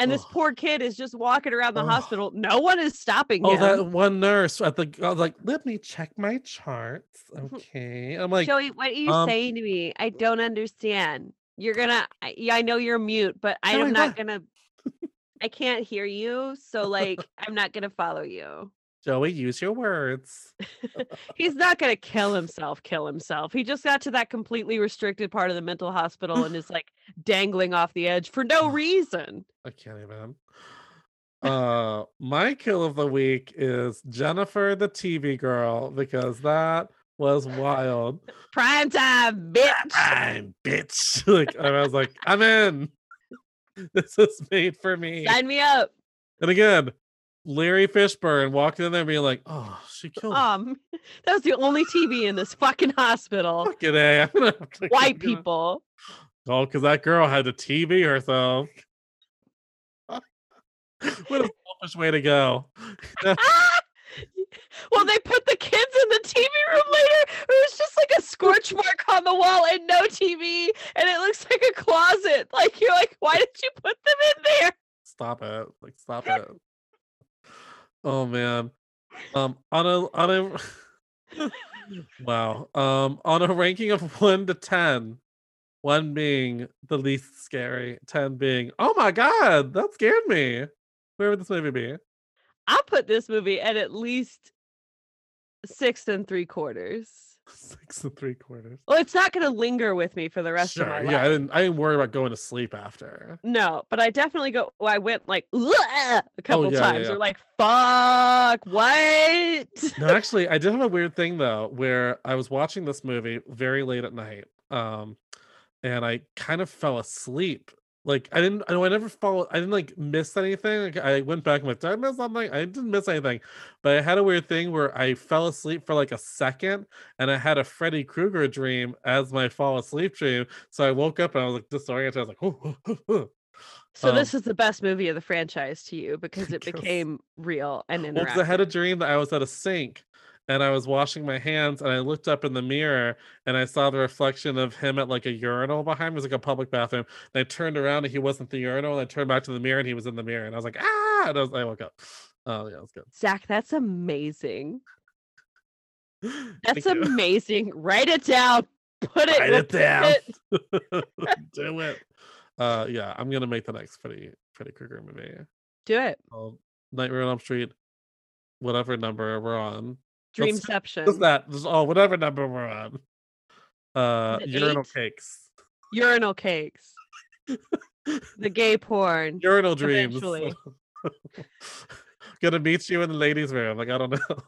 And this poor kid is just walking around the hospital. No one is stopping him. Oh, that one nurse at the. I was like, let me check my charts. [LAUGHS] Okay. I'm like, Joey, what are you um, saying to me? I don't understand. You're gonna, I, yeah, I know you're mute, but I am not what? gonna. [LAUGHS] I can't hear you, so like, [LAUGHS] I'm not gonna follow you. Joey, use your words. [LAUGHS] He's not gonna kill himself. Kill himself. He just got to that completely restricted part of the mental hospital and is [LAUGHS] like dangling off the edge for no reason. I can't even. Uh, my kill of the week is Jennifer the TV girl because that was wild. [LAUGHS] Prime time, bitch. I'm bitch. Like I was like, I'm in. This is made for me. Sign me up. And again, Larry Fishburne walking in there being like, oh, she killed him. Um, [LAUGHS] that was the only TV in this fucking hospital. Fucking A. I'm gonna to- White gonna- people. Oh, because that girl had to TV herself. [LAUGHS] what a selfish way to go. [LAUGHS] well, they put the kids in the TV room later. It was just like a scorch mark on the wall and no TV, and it looks like a closet. Like you're like, why did you put them in there? Stop it. Like stop it. Oh man. Um on a on a [LAUGHS] wow. Um on a ranking of one to ten, one being the least scary, ten being, oh my god, that scared me. Where would this movie be? I put this movie at at least six and three quarters. Six and three quarters. Well, it's not going to linger with me for the rest Sure. of my Yeah, I life. didn't I didn't worry about going to sleep after. No, but I definitely go. Well, I went like a couple Oh, yeah, yeah, times. yeah. Or like, fuck, what? No, actually, I did have a weird thing though, where I was watching this movie very late at night, um, and I kind of fell asleep. Like I didn't, I know I never fall, I didn't like miss anything. Like I went back and like, did I miss something? I didn't miss anything, but I had a weird thing where I fell asleep for like a second, and I had a Freddy Krueger dream as my fall asleep dream. So I woke up and I was like disoriented. I was like, oh, [GASPS] So Um, this is the best movie of the franchise to you because [LAUGHS] it became real and Well, I had a dream that I was at a sink and I was washing my hands and I looked up in the mirror and I saw the reflection of him at like a urinal behind me. It was like a public bathroom. And I turned around and he wasn't the urinal. And I turned back to the mirror and he was in the mirror. And I was like, ah, and I, was, I woke up. Oh, yeah, it was good. Zach, that's amazing. [LAUGHS] That's amazing. Write it down. Put it. Write it down. it- [LAUGHS] Do it. Uh, yeah, I'm gonna make the next Freddy Freddy Krueger movie. Do it. called Nightmare on Elm Street, whatever number we're on. Dreamception. Just that. Oh, whatever number we're on. Uh, urinal eight? cakes. Urinal cakes. the [LAUGHS] gay porn. Urinal dreams. Eventually. [LAUGHS] Gonna meet you in the ladies' room. Like I don't know. [LAUGHS]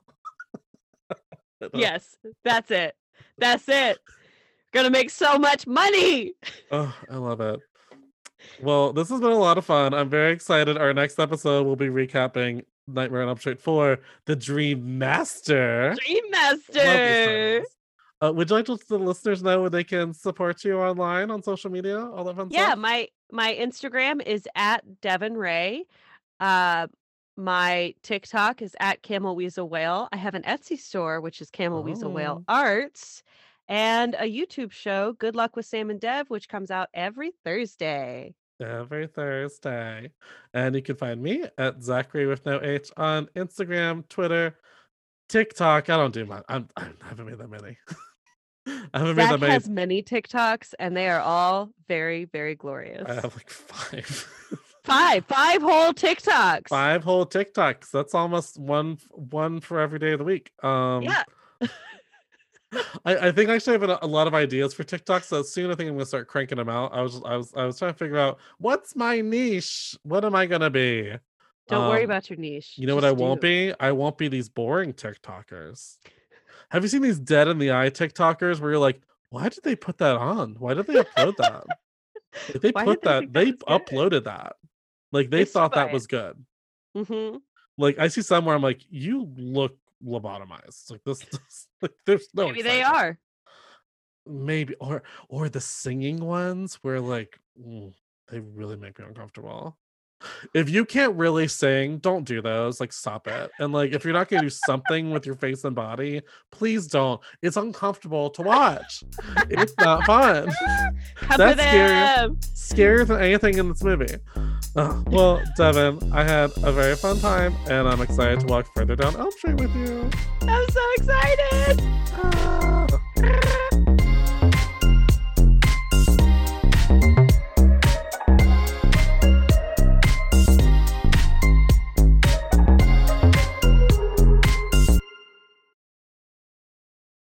I don't- Yes, that's it. That's it. Gonna make so much money. Oh, I love it. Well, this has been a lot of fun. I'm very excited. Our next episode will be recapping Nightmare on Elm Street 4, The Dream Master. Dream Master. Uh, would you like to let the listeners know where they can support you online on social media? All that fun Yeah, stuff? my my Instagram is at Devin Ray. Uh, My TikTok is at Camel Weasel Whale. I have an Etsy store, which is Camel Weasel Whale Oh. Arts, and a YouTube show, Good Luck with Sam and Dev, which comes out every Thursday. Every Thursday. And you can find me at Zachary with no H on Instagram, Twitter, TikTok. I don't do much. I'm, I haven't made that many. [LAUGHS] I haven't made Zach that many. has many TikToks, and they are all very, very glorious. I have like five. Five, [LAUGHS] five whole TikToks. five whole TikToks. That's almost one one for every day of the week. Um Yeah. [LAUGHS] I, I think I actually have a, a lot of ideas for TikTok, so soon I think I'm gonna start cranking them out. I was I was I was trying to figure out what's my niche. What am I gonna be? Don't worry Um, about your niche. You know what I just won't be? I won't be these boring TikTokers. Have you seen these dead in the eye TikTokers where you're like, why did they put that on? Why did they upload that? Like, they [LAUGHS] Why put did they that, that they uploaded that. Like they They thought that it. was good. Mhm. Like I see some where I'm like, you look lobotomized. Like this, [LAUGHS] this like there's no Maybe they are. Maybe or or the singing ones where like mm, they really make me uncomfortable. If you can't really sing, don't do those. Like stop it. And like if you're not gonna do something with your face and body, please don't. It's uncomfortable to watch. It's not fun. [LAUGHS] That's scary. Scarier than anything in this movie. Oh, well, Devin, I had a very fun time, and I'm excited to walk further down Elm Street with you. I'm so excited. Ah.